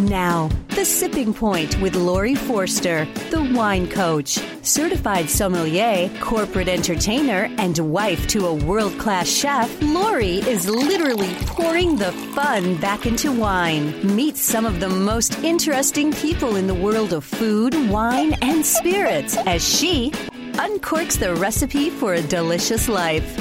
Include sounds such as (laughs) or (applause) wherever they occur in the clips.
Now, The Sipping Point with Laurie Forster, the wine coach, certified sommelier, corporate entertainer, and wife to a world class chef. Laurie is literally pouring the fun back into wine. Meet some of the most interesting people in the world of food, wine, and spirits as she uncorks the recipe for a delicious life.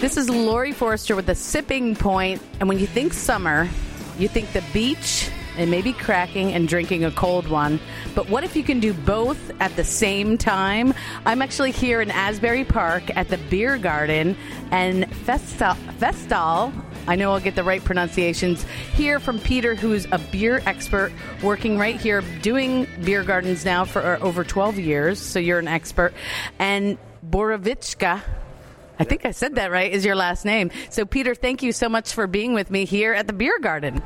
This is Laurie Forster with The Sipping Point, and when you think summer, you think the beach and maybe cracking and drinking a cold one. But what if you can do both at the same time? I'm actually here in Asbury Park at the Beer Garden and Festal. I know I'll get the right pronunciations. Here from Peter, who's a beer expert working right here, doing beer gardens now for uh, over 12 years. So you're an expert. And Borovichka. I think I said that right, is your last name. So, Peter, thank you so much for being with me here at the beer garden.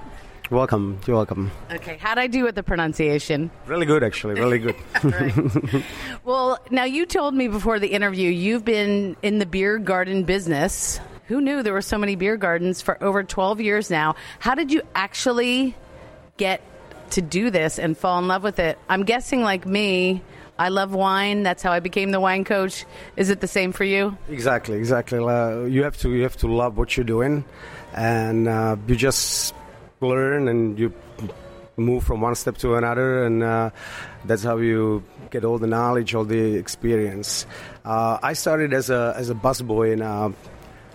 Welcome. You're welcome. Okay, how'd I do with the pronunciation? Really good, actually. Really good. (laughs) well, now you told me before the interview you've been in the beer garden business. Who knew there were so many beer gardens for over 12 years now? How did you actually get to do this and fall in love with it? I'm guessing, like me, I love wine. That's how I became the wine coach. Is it the same for you? Exactly, exactly. Uh, you have to you have to love what you're doing, and uh, you just learn and you move from one step to another, and uh, that's how you get all the knowledge, all the experience. Uh, I started as a as a busboy in. Uh,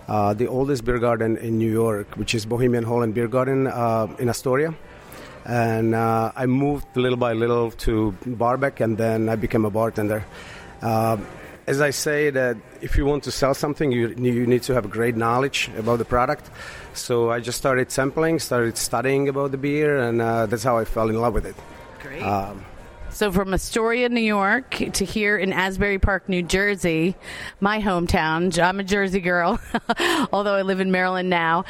uh, the oldest beer garden in New York, which is Bohemian Hall and Beer Garden uh, in Astoria. And uh, I moved little by little to Barback, and then I became a bartender. As I say, that if you want to sell something, you, you need to have great knowledge about the product. So I just started sampling, started studying about the beer, and uh, that's how I fell in love with it. Great. Um, so from Astoria, New York, to here in Asbury Park, New Jersey, my hometown. I'm a Jersey girl, (laughs) although I live in Maryland now.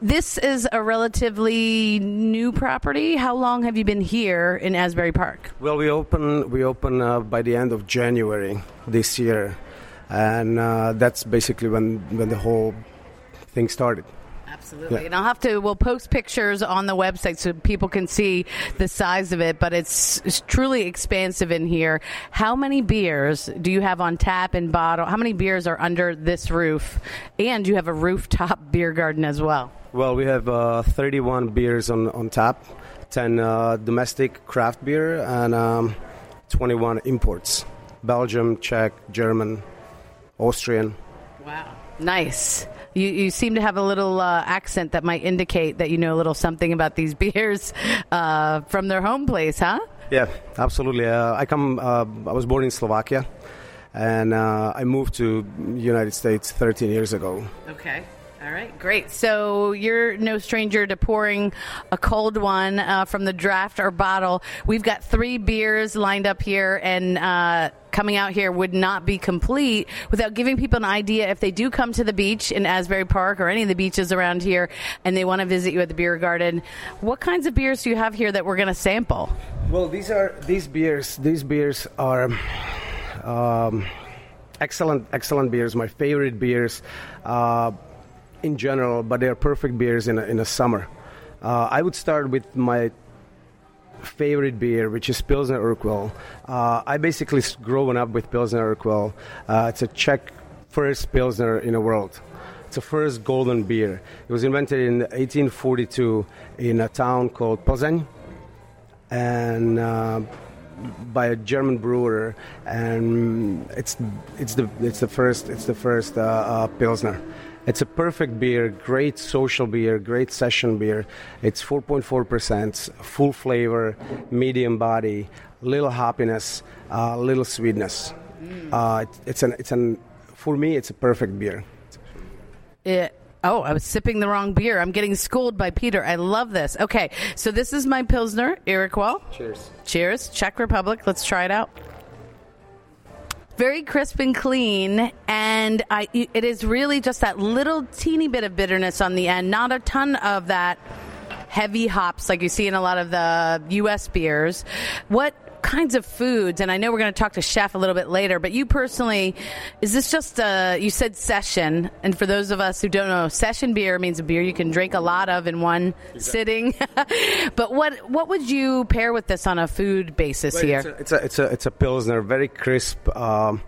This is a relatively new property. How long have you been here in Asbury Park? Well, we open we open uh, by the end of January this year, and uh, that's basically when when the whole thing started. Absolutely. Yeah. And I'll have to, we'll post pictures on the website so people can see the size of it, but it's, it's truly expansive in here. How many beers do you have on tap and bottle? How many beers are under this roof? And you have a rooftop (laughs) beer garden as well. Well, we have uh, 31 beers on, on tap, 10 uh, domestic craft beer, and um, 21 imports Belgium, Czech, German, Austrian. Wow. Nice. You, you seem to have a little uh, accent that might indicate that you know a little something about these (laughs) beers uh, from their home place, huh? Yeah, absolutely. Uh, I come. Uh, I was born in Slovakia, and uh, I moved to United States 13 years ago. Okay. All right, great. So you're no stranger to pouring a cold one uh, from the draft or bottle. We've got three beers lined up here, and uh, coming out here would not be complete without giving people an idea if they do come to the beach in Asbury Park or any of the beaches around here, and they want to visit you at the beer garden. What kinds of beers do you have here that we're going to sample? Well, these are these beers. These beers are. Um, excellent, excellent beers. My favorite beers. Uh, in general, but they are perfect beers in a, in a summer. Uh, I would start with my favorite beer, which is Pilsner Urquell. Uh, I basically grown up with Pilsner Urquell. Uh, it's a Czech first Pilsner in the world. It's the first golden beer. It was invented in 1842 in a town called Plzeň, and uh, by a German brewer, and it's it's the it's the first it's the first uh, uh, Pilsner. It's a perfect beer, great social beer, great session beer. It's 4.4%, full flavor, medium body, little hoppiness, uh, little sweetness. Mm. Uh, it, it's an, it's an, for me, it's a perfect beer. It, Oh, I was sipping the wrong beer. I'm getting schooled by Peter. I love this. Okay, so this is my Pilsner, Urquell. Cheers. Cheers. Czech Republic. Let's try it out very crisp and clean, and I, it is really just that little teeny bit of bitterness on the end, not a ton of that heavy hops like you see in a lot of the U.S. beers. What kinds of foods, and I know we're going to talk to Chef a little bit later, but you personally, is this just a, you said session, and for those of us who don't know, session beer means a beer you can drink a lot of in one exactly. sitting. (laughs) but what what would you pair with this on a food basis well, here? It's a, it's a, it's a, it's a Pilsner, very crisp. Um,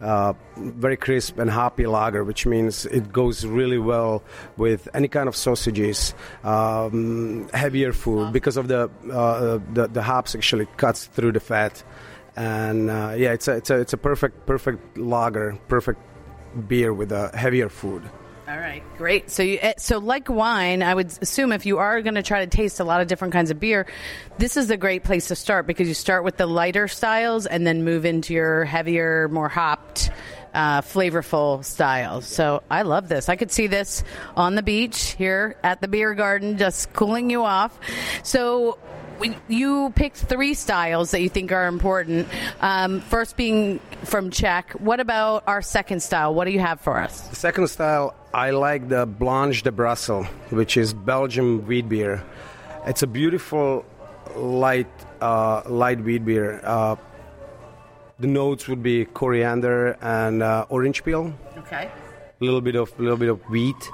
uh, very crisp and hoppy lager, which means it goes really well with any kind of sausages, um, heavier food because of the, uh, the the hops actually cuts through the fat, and uh, yeah, it's a it's a it's a perfect perfect lager, perfect beer with a heavier food. All right, great. So, you, eh, so like wine, I would assume if you are going to try to taste a lot of different kinds of beer, this is a great place to start because you start with the lighter styles and then move into your heavier, more hopped, uh, flavorful styles. So, I love this. I could see this on the beach here at the beer garden, just cooling you off. So, you picked three styles that you think are important. Um, first being from Czech. What about our second style? What do you have for us? The second style, I like the Blanche de Brassel, which is Belgian wheat beer. It's a beautiful light uh, light wheat beer. Uh, the notes would be coriander and uh, orange peel. Okay. A little bit of a little bit of wheat.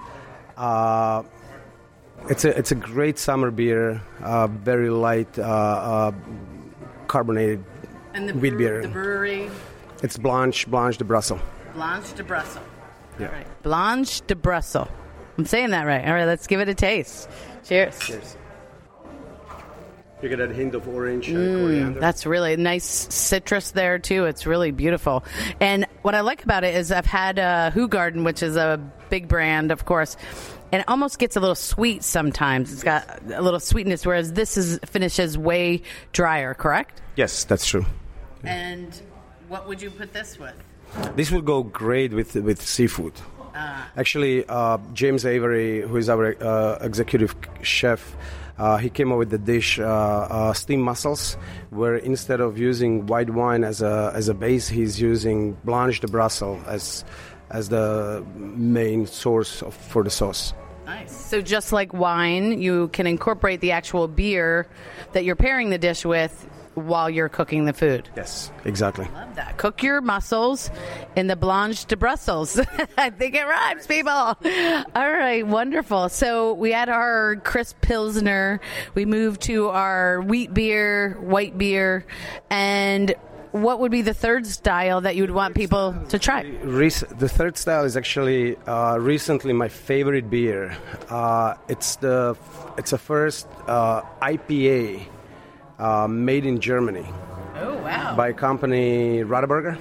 Uh, it's a it's a great summer beer, uh, very light, uh, uh, carbonated and the wheat beer. The brewery. It's Blanche Blanche de Brussels. Blanche de Brussels. Yeah. All right. Blanche de Brussels. I'm saying that right. All right, let's give it a taste. Cheers. Cheers. You get a hint of orange and Mm, coriander. That's really nice citrus there too. It's really beautiful. And what I like about it is I've had uh, Hoegaarden, which is a big brand, of course, and it almost gets a little sweet sometimes. It's got a little sweetness, whereas this is finishes way drier. Correct? yes, that's true. And what would you put this with? This would go great with with seafood. Ah. Actually, uh, James Avery, who is our uh, executive chef, uh, he came up with the dish uh, uh, steamed mussels, where instead of using white wine as a as a base, he's using Blanche de Brussels as as the main source of, for the sauce. Nice. So just like wine, you can incorporate the actual beer that you're pairing the dish with while you're cooking the food. Yes, exactly. Love that. Cook your mussels in the Blanche de Brussels. (laughs) I think it rhymes, people. All right, wonderful. So we had our crisp Pilsner. We moved to our wheat beer, white beer, and what would be the third style that you would want people to try? The third style is actually uh, recently my favorite beer. Uh, it's the it's a first uh, IPA uh, made in Germany Oh, wow. by a company Radeberger,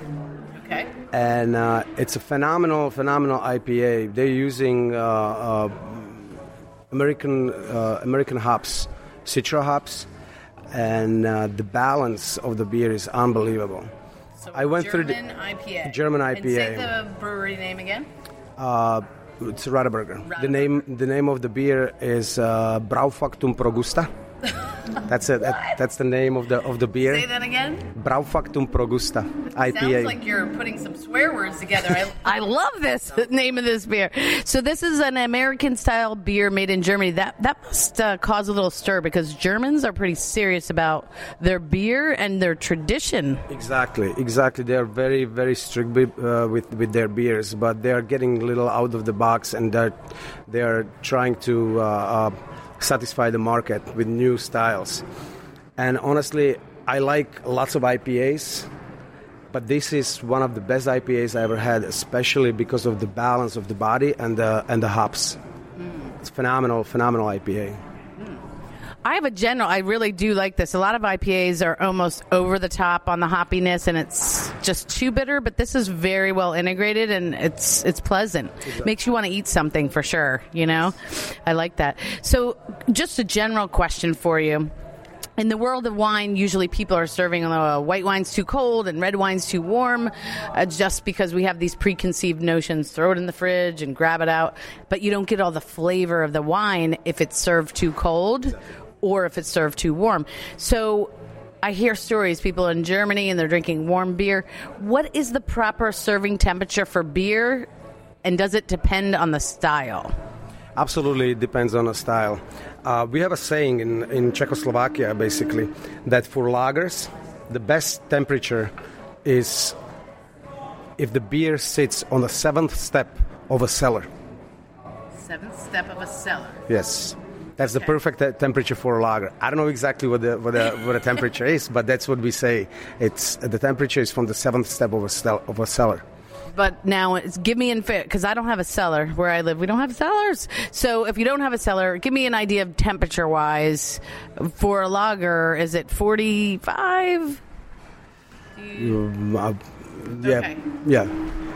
Okay. and uh, it's a phenomenal phenomenal IPA. They're using uh, uh, American uh, American hops, Citra hops, and uh, the balance of the beer is unbelievable. So I went through the- German IPA. And say the brewery name again. Uh, it's Radeberger. The name the name of the beer is uh, Braufactum Progusta. (laughs) that's it. That, that's the name of the of the beer. Say that again. Braufactum Progusta IPA. Sounds like you're putting some swear words together. I, (laughs) I love this (laughs) name of this beer. So this is an American style beer made in Germany. That that must uh, cause a little stir because Germans are pretty serious about their beer and their tradition. Exactly, exactly. They are very, very strict with, uh, with with their beers, but they are getting a little out of the box, and they're they are trying to uh, uh, satisfy the market with new styles. And honestly, I like lots of IPAs, but this is one of the best IPAs I ever had, especially because of the balance of the body and the and the hops. Hmm. It's phenomenal, phenomenal IPA. Hmm. I have a general. I really do like this. A lot of IPAs are almost over the top on the hoppiness, and it's just too bitter. But this is very well integrated, and it's it's pleasant. Makes you want to eat something for sure. You know, I like that. So, just a general question for you. In the world of wine, usually people are serving uh, white wine's too cold and red wine's too warm, uh, just because we have these preconceived notions. Throw it in the fridge and grab it out, but you don't get all the flavor of the wine if it's served too cold or if it's served too warm. So I hear stories people in Germany and they're drinking warm beer. What is the proper serving temperature for beer and does it depend on the style? Absolutely, it depends on the style. Uh, we have a saying in, in Czechoslovakia, basically, that for lagers, the best temperature is if the beer sits on the seventh step of a cellar. Seventh step of a cellar. Yes. That's the perfect te- temperature for a lager. I don't know exactly what the what the, what the temperature is, but that's what we say. It's the temperature is from the seventh step of a cell, of a cellar. But now, it's, give me in because I don't have a cellar where I live. We don't have cellars. So if you don't have a cellar, give me an idea of temperature wise for a lager. Is it forty five? Yeah, Okay. yeah.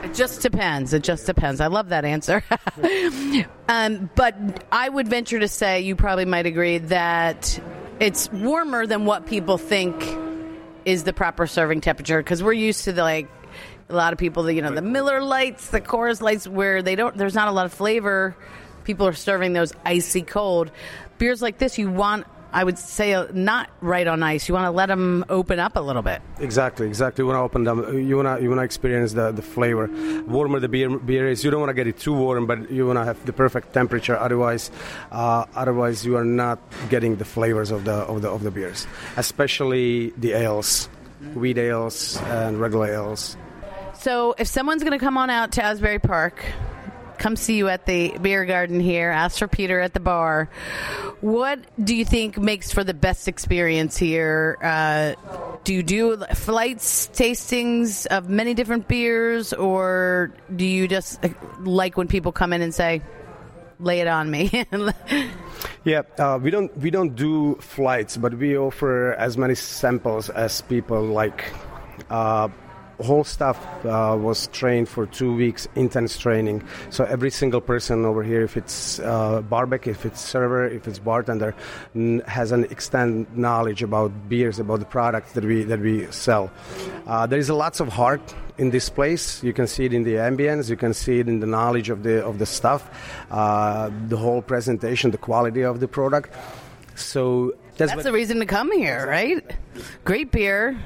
It just depends. It just depends. I love that answer. (laughs) um, but I would venture to say you probably might agree that it's warmer than what people think is the proper serving temperature because we're used to the like a lot of people, that you know, the Miller Lights, the Coors Lights, where they don't. There's not a lot of flavor. People are serving those icy cold beers like this. You want. I would say uh, not right on ice. You want to let them open up a little bit. Exactly, exactly. You want to open them. You want to you want to experience the, the flavor. Warmer the beer beer is. You don't want to get it too warm, but you want to have the perfect temperature. Otherwise, uh, otherwise you are not getting the flavors of the of the of the beers, especially the ales, wheat ales and regular ales. So, if someone's going to come on out to Asbury Park, come see you at the beer garden here, ask for Peter at the bar. What do you think makes for the best experience here? Uh, do you do flights, tastings of many different beers, or do you just uh, like when people come in and say, "Lay it on me"? (laughs) Yeah, uh, we don't we don't do flights, but we offer as many samples as people like. Uh, whole staff uh, was trained for two weeks intense training. So every single person over here if it's uh, barback if it's server if it's bartender n- has an extended knowledge about beers about the products that we that we sell. Uh, there is a lots of heart in this place. You can see it in the ambience. You can see it in the knowledge of the of the stuff uh, the whole presentation the quality of the product. So that's, That's what- the reason to come here, right? Great beer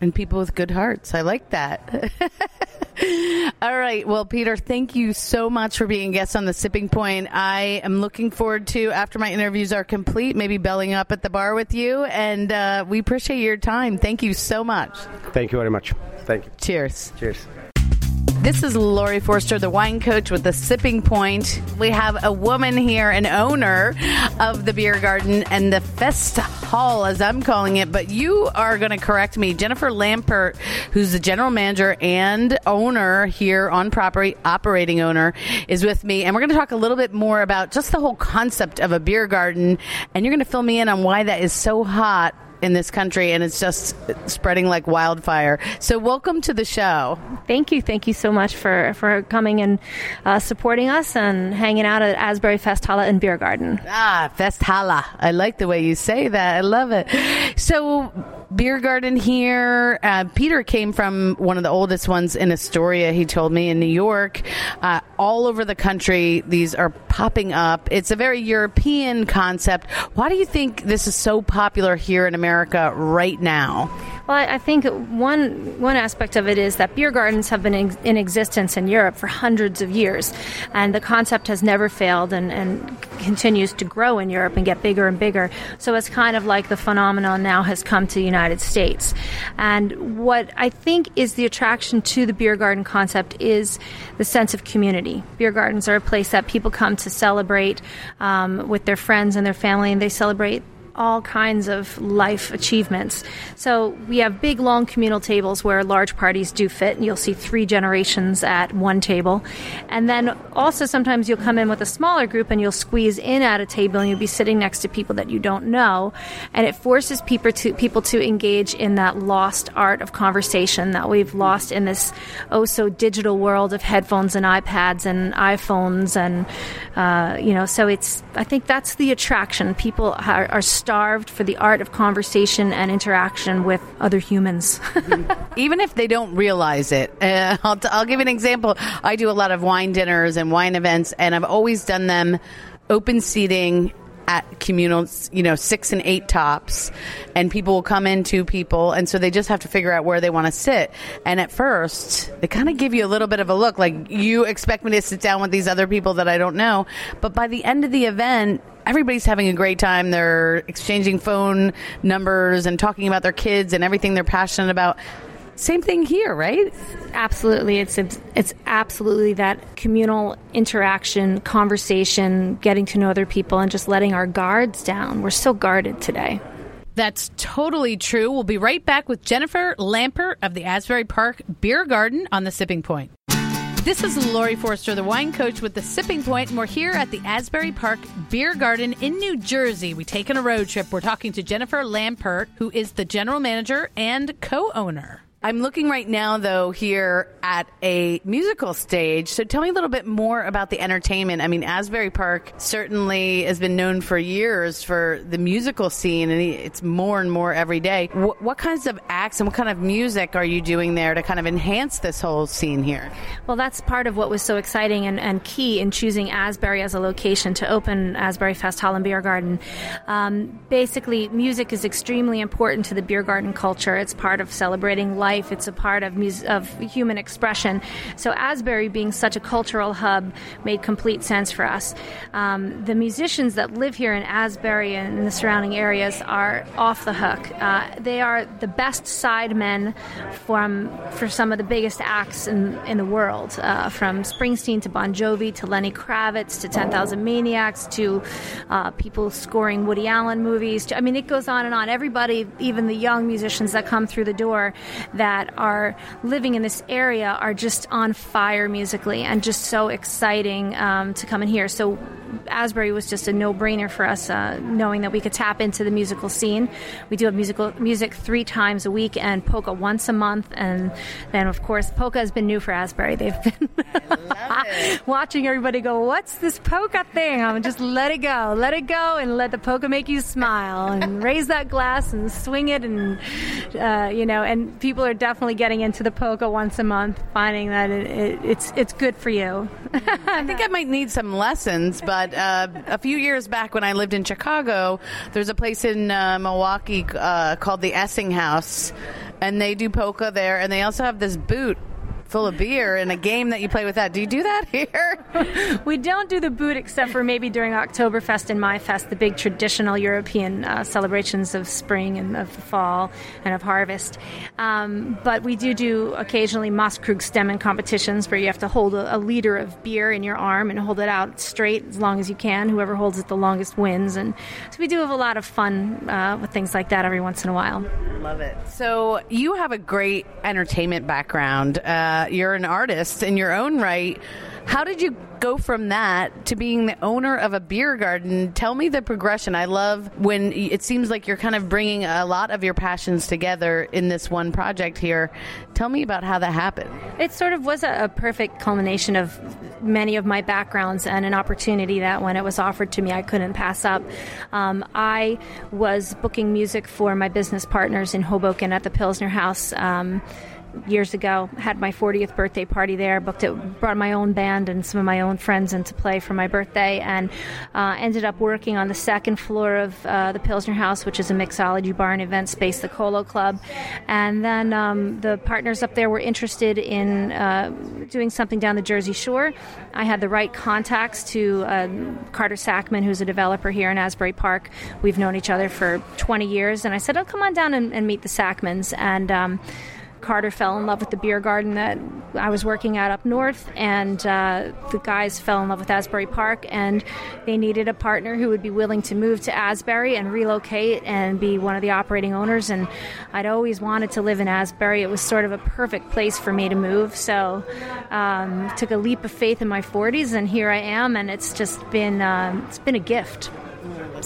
and people with good hearts. I like that. (laughs) All right. Well, Peter, thank you so much for being a guest on the Sipping Point. I am looking forward to, after my interviews are complete, maybe belling up at the bar with you. And uh, we appreciate your time. Thank you so much. thank you very much thank you Cheers. cheers This is Laurie Forster, the wine coach with the Sipping Point. We have a woman here, an owner of the beer garden and the Fest Hall, as I'm calling it. But you are going to correct me. Jennifer Lampert, who's the general manager and owner here on property, operating owner, is with me. And we're going to talk a little bit more about just the whole concept of a beer garden. And you're going to fill me in on why that is so hot in this country and it's just spreading like wildfire. So, welcome to the show. Thank you, thank you so much for for coming and uh, supporting us and hanging out at Asbury Fest Hala and Beer Garden. Ah, Festhala. I like the way you say that. I love it. So, beer garden here. Uh, Peter came from one of the oldest ones in Astoria, he told me, in New York. Uh, all over the country, these are popping up. It's a very European concept. Why do you think this is so popular here in America right now? Well, I think one one aspect of it is that beer gardens have been in, in existence in Europe for hundreds of years, and the concept has never failed and, and continues to grow in Europe and get bigger and bigger. So it's kind of like the phenomenon now has come to the United States. And what I think is the attraction to the beer garden concept is the sense of community. Beer gardens are a place that people come to celebrate um, with their friends and their family, and they celebrate all kinds of life achievements. So we have big, long communal tables where large parties do fit, and you'll see three generations at one table. And then also sometimes you'll come in with a smaller group and you'll squeeze in at a table and you'll be sitting next to people that you don't know, and it forces people to people to engage in that lost art of conversation that we've lost in this oh so digital world of headphones and iPads and iPhones and uh, you know. So it's I think that's the attraction. People are, are starved for the art of conversation and interaction with other humans. (laughs) even if they don't realize it. Uh, (laughs) I'll, t- I'll give an example. I do a lot of wine dinners and wine events, and I've always done them open seating at communal, you know, six and eight tops, and people will come in two people, and so they just have to figure out where they want to sit. And at first, they kind of give you a little bit of a look, like you expect me to sit down with these other people that I don't know. But by the end of the event, everybody's having a great time. They're exchanging phone numbers and talking about their kids and everything they're passionate about. Same thing here, right? Absolutely, it's it's absolutely that communal interaction, conversation, getting to know other people, and just letting our guards down. We're so guarded today. That's totally true. We'll be right back with Jennifer Lampert of the Asbury Park Beer Garden on the Sipping Point. This is Laurie Forster, the wine coach with the Sipping Point, and we're here at the Asbury Park Beer Garden in New Jersey. We take on a road trip. We're talking to Jennifer Lampert, who is the general manager and co-owner. I'm looking right now, though, here at a musical stage. So tell me a little bit more about the entertainment. I mean, Asbury Park certainly has been known for years for the musical scene, and it's more and more every day. What, what kinds of acts and what kind of music are you doing there to kind of enhance this whole scene here? Well, that's part of what was so exciting and, and key in choosing Asbury as a location to open Asbury Fest Hall and Beer Garden. Um, basically, music is extremely important to the beer garden culture. It's part of celebrating life life. It's a part of mus- of human expression. So Asbury, being such a cultural hub, made complete sense for us. Um, the musicians that live here in Asbury and in the surrounding areas are off the hook. Uh, they are the best sidemen from for some of the biggest acts in in the world, uh, from Springsteen to Bon Jovi to Lenny Kravitz to Ten Thousand Maniacs to uh, people scoring Woody Allen movies. To, I mean, it goes on and on. Everybody, even the young musicians that come through the door, that that are living in this area are just on fire musically and just so exciting um, to come and hear. So Asbury was just a no-brainer for us, uh, knowing that we could tap into the musical scene. We do have musical music three times a week and polka once a month, and then of course polka has been new for Asbury. They've been (laughs) watching everybody go, "What's this polka thing?" I'm just let it go, let it go, and let the polka make you smile, and raise that glass and swing it, and uh, you know, and people are definitely getting into the polka once a month, finding that it, it, it's it's good for you. I think I might need some lessons, but but uh, a few years back when I lived in Chicago, there's a place in uh, Milwaukee uh, called the Essing House, and they do polka there, and they also have this boot full of beer and a game that you play with that. Do you do that here? (laughs) we don't do the boot except for maybe during Oktoberfest and Maifest, the big traditional European uh, celebrations of spring and of the fall and of harvest. Um, but we do do occasionally Maßkrugstemmen competitions where you have to hold a, a, liter of beer in your arm and hold it out straight as long as you can. Whoever holds it the longest wins. And so we do have a lot of fun uh, with things like that every once in a while. Love it. So you have a great entertainment background. Uh, you're an artist in your own right. How did you go from that to being the owner of a beer garden? Tell me the progression. I love when it seems like you're kind of bringing a lot of your passions together in this one project here. Tell me about how that happened. It sort of was a, a perfect culmination of many of my backgrounds and an opportunity that when it was offered to me, I couldn't pass up. Um, I was booking music for my business partners in Hoboken at the Pilsner House. Um, years ago. Had my 40th birthday party there. Booked it. Brought my own band and some of my own friends in to play for my birthday, and uh, ended up working on the second floor of uh, the Pilsner House, which is a mixology bar and event space, the Kolo Klub. And then um, the partners up there were interested in uh, doing something down the Jersey Shore. I had the right contacts to uh, Carter Sackman, who's a developer here in Asbury Park. We've known each other for 20 years, and I said, "Oh, come on down and, and meet the Sackmans." And um, Carter fell in love with the beer garden that I was working at up north, and uh, the guys fell in love with Asbury Park, and they needed a partner who would be willing to move to Asbury and relocate and be one of the operating owners. And I'd always wanted to live in Asbury. It was sort of a perfect place for me to move. So um, took a leap of faith in my 40s, and here I am, and it's just been uh, it's been a gift.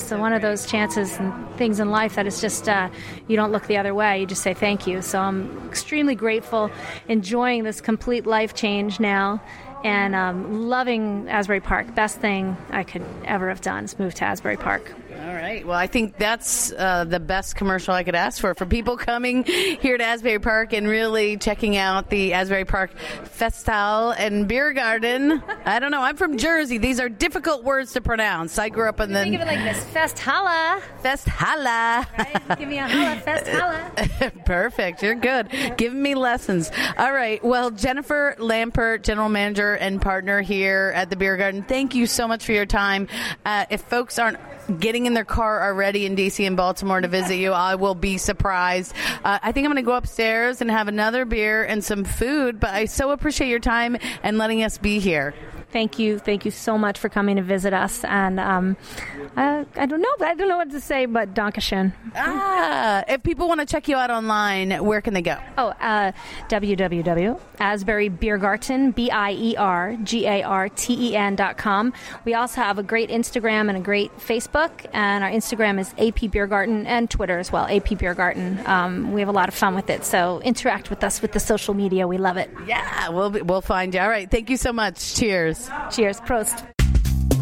So one of those chances and things in life that is just uh, you don't look the other way. You just say thank you. So I'm extremely grateful, enjoying this complete life change now, and um, loving Asbury Park. Best thing I could ever have done is move to Asbury Park. All right. Well, I think that's uh, the best commercial I could ask for for people (laughs) coming here to Asbury Park and really checking out the Asbury Park Festal and Beer Garden. I don't know. I'm from Jersey. These are difficult words to pronounce. I grew up in the Think of it like this: Fest Holla. Festhala. Right? Give me a holla, Fest Holla. (laughs) Perfect. You're good. Give me lessons. All right. Well, Jennifer Lampert, general manager and partner here at the Beer Garden, thank you so much for your time. Uh, if folks aren't getting in their car already in DC and Baltimore to visit you, I will be surprised. Uh, I think I'm going to go upstairs and have another beer and some food, but I so appreciate your time and letting us be here. Thank you, thank you so much for coming to visit us. And um, I, I don't know, I don't know what to say, but Dankeschön. Ah, if people want to check you out online, where can they go? Oh, uh, www.asburybeergarten, B-I-E-R-G-A-R-T-E-N dot com. We also have a great Instagram and a great Facebook, and our Instagram is AP Beergarten and Twitter as well, AP Beergarten. Um, we have a lot of fun with it, so interact with us with the social media. We love it. Yeah, we'll be, we'll find you. All right, thank you so much. Cheers. Cheers, Prost.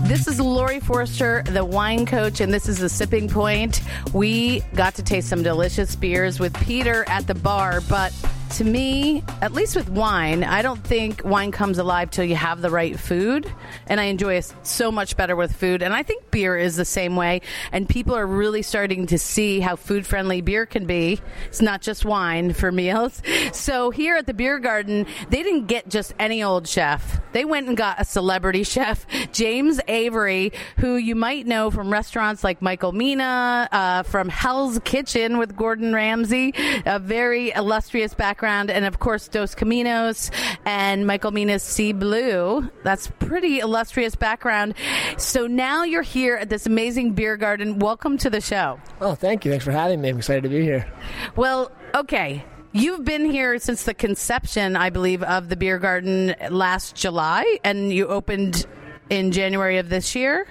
This is Laurie Forster, the wine coach, and this is the sipping point. We got to taste some delicious beers with Peter at the bar, but to me, at least with wine, I don't think wine comes alive till you have the right food. And I enjoy it so much better with food. And I think beer is the same way. And people are really starting to see how food friendly beer can be. It's not just wine for meals. (laughs) So here at the beer garden, they didn't get just any old chef. They went and got a celebrity (laughs) chef, James Avery, who you might know from restaurants like Michael Mina, uh, from Hell's Kitchen with Gordon Ramsay, a very illustrious background, and of course Dos Caminos and Michael Mina's Sea Blue. That's pretty illustrious background. So now you're here at this amazing beer garden. Welcome to the show. Oh, thank you. Thanks for having me. I'm excited to be here. Well, okay. You've been here since the conception, I believe, of the beer garden last July, and you opened in January of this year.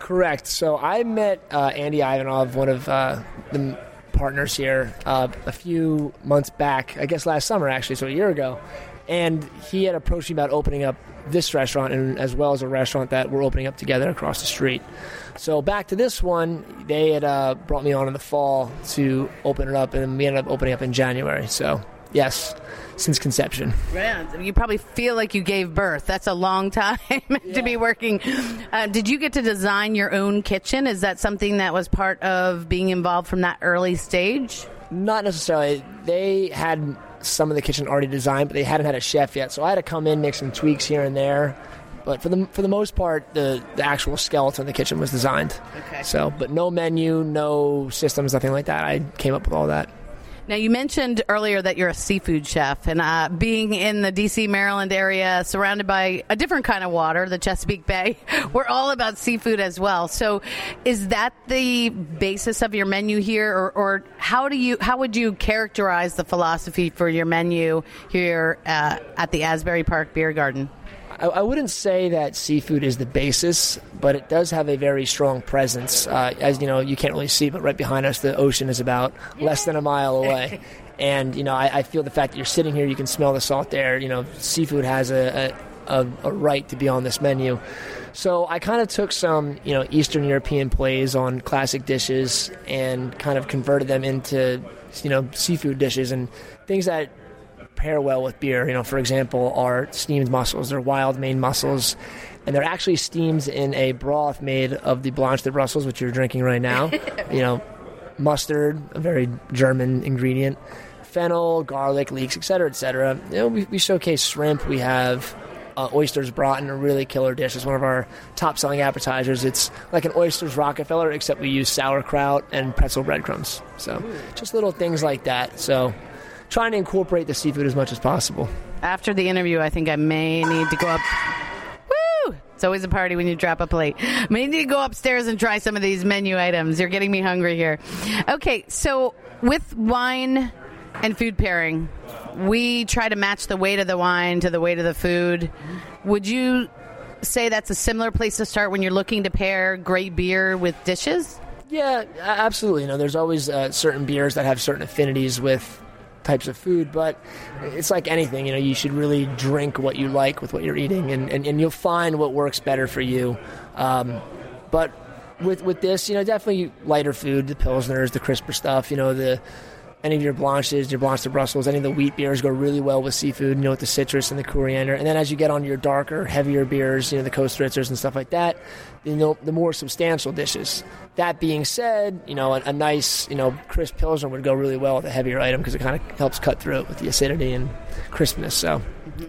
Correct. So I met uh, Andy Ivanov, one of uh, the partners here, uh, a few months back. I guess last summer, actually, so a year ago. And he had approached me about opening up this restaurant, and as well as a restaurant that we're opening up together across the street. So back to this one, they had uh, brought me on in the fall to open it up, and we ended up opening up in January. So yes, since conception. Yeah, you probably feel like you gave birth. That's a long time (laughs) to be working. Uh, did you get to design your own kitchen? Is that something that was part of being involved from that early stage? Not necessarily. They had some of the kitchen already designed, but they hadn't had a chef yet. So I had to come in, make some tweaks here and there. But for the for the most part, the the actual skeleton of the kitchen was designed. Okay. So, but no menu, no systems, nothing like that. I came up with all that. Now, you mentioned earlier that you're a seafood chef, and uh, being in the D.C., Maryland area, surrounded by a different kind of water, the Chesapeake Bay, (laughs) we're all about seafood as well. So, is that the basis of your menu here, or, or how do you how would you characterize the philosophy for your menu here uh, at the Asbury Park Beer Garden? I, I wouldn't say that seafood is the basis, but it does have a very strong presence. Uh, as you know, you can't really see, but right behind us, the ocean is about less than a mile away. (laughs) and you know, I, I feel the fact that you're sitting here, you can smell the salt there. You know, seafood has a, a, a, a right to be on this menu. So I kind of took some, you know, Eastern European plays on classic dishes and kind of converted them into, you know, seafood dishes and things that pair well with beer. You know, for example, are steamed mussels. They're wild Maine mussels, and they're actually steamed in a broth made of the Blanche de Brussels, which you're drinking right now. (laughs) you know, mustard, a very German ingredient, fennel, garlic, leeks, etc., etc. You know, we, we showcase shrimp. We have uh, oysters brought in a really killer dish. It's one of our top selling appetizers. It's like an oysters Rockefeller, except we use sauerkraut and pretzel breadcrumbs. So just little things like that. So trying to incorporate the seafood as much as possible. After the interview, I think I may need to go up. Woo! It's always a party when you drop a plate. I may need to go upstairs and try some of these menu items. You're getting me hungry here. Okay, so with wine and food pairing, we try to match the weight of the wine to the weight of the food. Would you say that's a similar place to start when you're looking to pair great beer with dishes? Yeah, absolutely. You know, there's always uh, certain beers that have certain affinities with types of food, but it's like anything. You know, you should really drink what you like with what you're eating, and, and, and you'll find what works better for you. Um, but with with this, you know, definitely lighter food, the pilsners, the crisper stuff. You know, the any of your blanches, your blanche de Brussels, any of the wheat beers go really well with seafood. You know, with the citrus and the coriander. And then as you get on your darker, heavier beers, you know, the Köstritzers and stuff like that, you know, the more substantial dishes. That being said, you know, a, a nice, you know, crisp pilsner would go really well with a heavier item because it kind of helps cut through it with the acidity and crispness. So,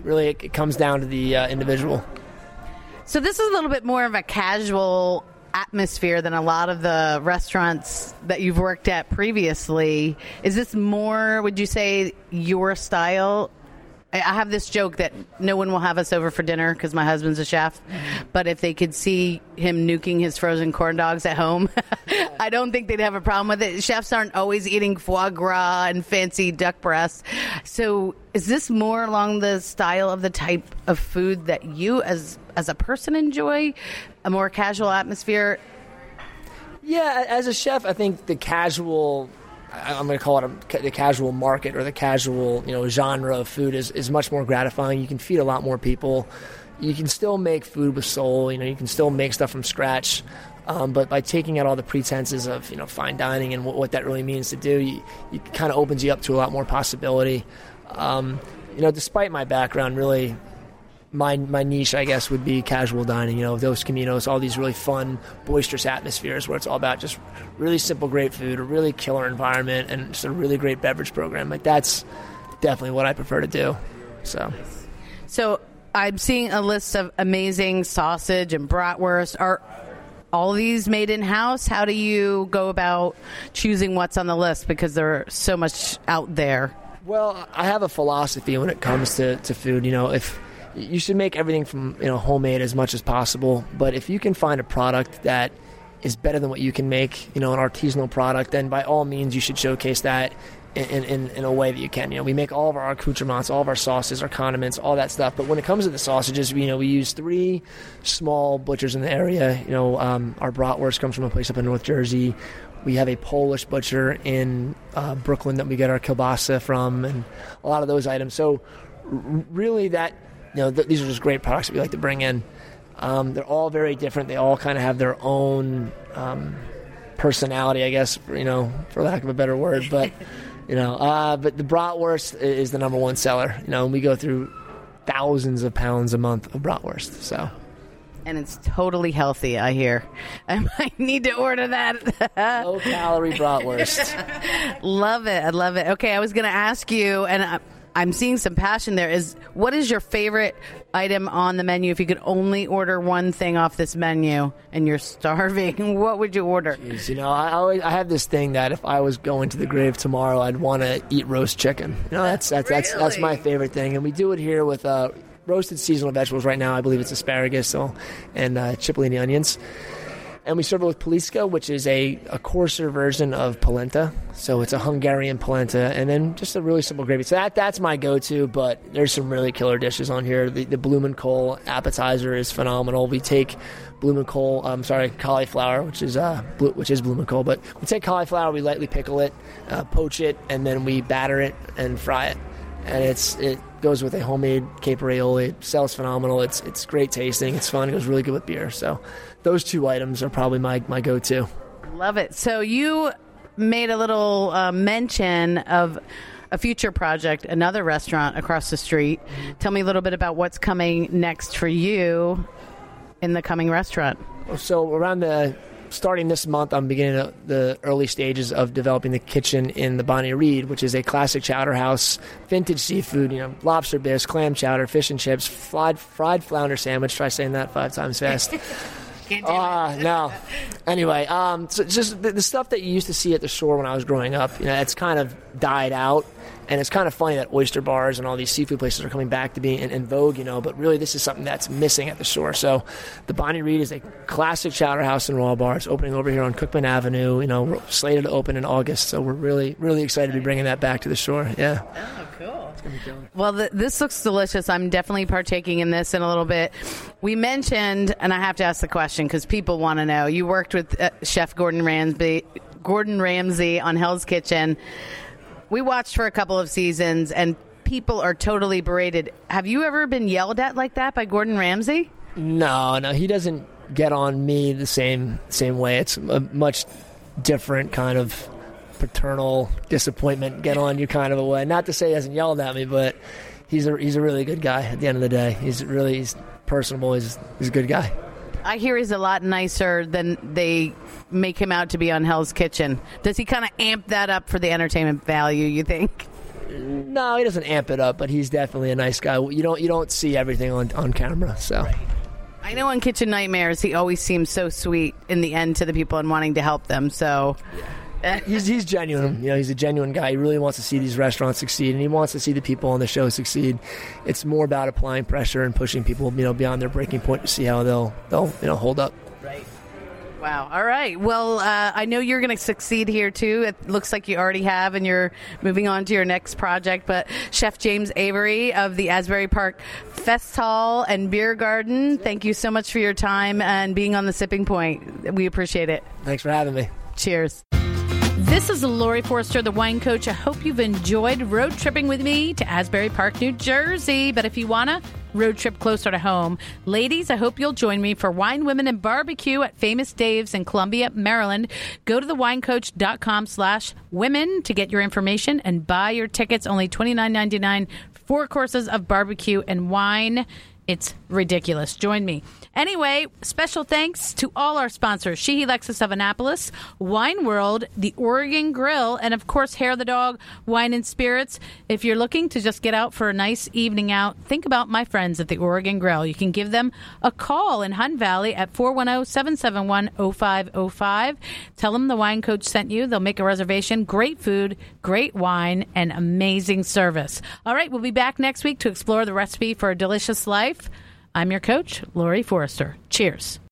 really, it, it comes down to the uh, individual. So this is a little bit more of a casual atmosphere than a lot of the restaurants that you've worked at previously. Is this more, would you say, your style? I have this joke that no one will have us over for dinner because my husband's a chef. But if they could see him nuking his frozen corn dogs at home, (laughs) I don't think they'd have a problem with it. Chefs aren't always eating foie gras and fancy duck breasts. So is this more along the style of the type of food that you as as a person enjoy? A more casual atmosphere? Yeah, as a chef, I think the casual. I'm going to call it a, the casual market or the casual, you know, genre of food is, is much more gratifying. You can feed a lot more people. You can still make food with soul. You know, you can still make stuff from scratch. Um, but by taking out all the pretenses of you know fine dining and what, what that really means to do, you, you kind of opens you up to a lot more possibility. Um, you know, despite my background, really my my niche, I guess, would be casual dining. You know, Dos Caminos, all these really fun, boisterous atmospheres where it's all about just really simple, great food, a really killer environment, and just a really great beverage program. Like that's definitely what I prefer to do. So. So I'm seeing a list of amazing sausage and bratwurst. Are all these made in house? How do you go about choosing what's on the list? Because there's so much out there. Well, I have a philosophy when it comes to, to food. You know, if you should make everything from you know homemade as much as possible, but if you can find a product that is better than what you can make, you know, an artisanal product, then by all means you should showcase that in, in, in a way that you can. You know, we make all of our accoutrements, all of our sauces, our condiments, all that stuff. But when it comes to the sausages, we, you know, we use three small butchers in the area. You know, um, our bratwurst comes from a place up in North Jersey. We have a Polish butcher in uh, Brooklyn that we get our kielbasa from, and a lot of those items. So, r- really, that you know, th- these are just great products that we like to bring in. Um, they're all very different. They all kind of have their own um, personality, I guess, for, you know, for lack of a better word. But (laughs) you know, uh, but the bratwurst is the number one seller. You know, and we go through thousands of pounds a month of bratwurst. So. And it's totally healthy, I hear. I (laughs) might need to order that. (laughs) Low calorie bratwurst. love it. I love it. Okay, I was going to ask you, and I, I'm seeing some passion there. Is what is your favorite item on the menu? If you could only order one thing off this menu and you're (laughs) starving, what would you order? Jeez, you know, I always I have this thing that if I was going to the grave tomorrow, I'd want to eat roast chicken. You know, that's that's that's, that's my favorite thing, and we do it here with uh, roasted seasonal vegetables. Right now, I believe it's asparagus so, and uh, cipollini onions. And we serve it with puliszka, which is a, a coarser version of polenta. So it's a Hungarian polenta, and then just a really simple gravy. So that that's my go-to. But there's some really killer dishes on here. The, the Blumenkohl appetizer is phenomenal. We take Blumenkohl, I'm sorry, cauliflower, which is uh, which is Blumenkohl. But we take cauliflower, we lightly pickle it, uh, poach it, and then we batter it and fry it. And it's it goes with a homemade caper aioli. It sells phenomenal. It's it's great tasting. It's fun. It goes really good with beer. So those two items are probably my, my go-to. Love it. So you made a little uh, mention of a future project, another restaurant across the street. Tell me a little bit about what's coming next for you in the coming restaurant. So around the starting this month, I'm beginning the- early stages of developing the kitchen in the Bonney Read, which is a classic chowder house, vintage seafood. You know, lobster bisque, clam chowder, fish and chips, fried fried flounder sandwich. Try saying that five times fast. (laughs) Ah, no. (laughs) Anyway, um, so just the, the stuff that you used to see at the shore when I was growing up, you know, it's kind of died out. And it's kind of funny that oyster bars and all these seafood places are coming back to be in, in vogue, you know. But really, this is something that's missing at the shore. So, the Bonney Read is a classic chowder house and raw bar. It's opening over here on Cookman Avenue. You know, we're slated to open in August. So we're really, really excited to be bringing that back to the shore. Yeah. Well, th- this looks delicious. I'm definitely partaking in this in a little bit. We mentioned, and I have to ask the question because people want to know. You worked with uh, Chef Gordon Ramsay, Gordon Ramsay on Hell's Kitchen. We watched for a couple of seasons, and people are totally berated. Have you ever been yelled at like that by Gordon Ramsay? No, no, he doesn't get on me the same same way. It's a much different kind of paternal disappointment get on you kind of a way. Not to say he hasn't yelled at me, but he's a he's a really good guy. At the end of the day, he's really he's personable. He's he's a good guy. I hear he's a lot nicer than they make him out to be on Hell's Kitchen. Does he kind of amp that up for the entertainment value? You think? No, he doesn't amp it up, but he's definitely a nice guy. You don't you don't see everything on on camera, so. I know on Kitchen Nightmares, he always seems so sweet in the end to the people and wanting to help them. So. He's he's genuine. You know, he's a genuine guy. He really wants to see these restaurants succeed, and he wants to see the people on the show succeed. It's more about applying pressure and pushing people, you know, beyond their breaking point to see how they'll they'll you know hold up. Right. Wow. All right. Well, uh, I know you're going to succeed here too. It looks like you already have, and you're moving on to your next project. But Chef James Avery of the Asbury Park Fest Hall and Beer Garden, thank you so much for your time and being on the Sipping Point. We appreciate it. Thanks for having me. Cheers. This is Laurie Forster, the wine coach. I hope you've enjoyed road tripping with me to Asbury Park, New Jersey. But if you want to road trip closer to home, ladies, I hope you'll join me for Wine, Women, and Barbecue at Famous Dave's in Columbia, Maryland. Go to thewinecoach.com slash women to get your information and buy your tickets. Only twenty nine ninety nine. Four courses of barbecue and wine. It's ridiculous. Join me. Anyway, special thanks to all our sponsors Sheehy Lexus of Annapolis, Wine World, the Oregon Grill, and of course, Hair the Dog, Wine and Spirits. If you're looking to just get out for a nice evening out, think about my friends at the Oregon Grill. You can give them a call in Hunt Valley at 410 771 0505. Tell them the wine coach sent you. They'll make a reservation. Great food, great wine, and amazing service. All right, we'll be back next week to explore the recipe for a delicious life. I'm your coach, Laurie Forster. Cheers.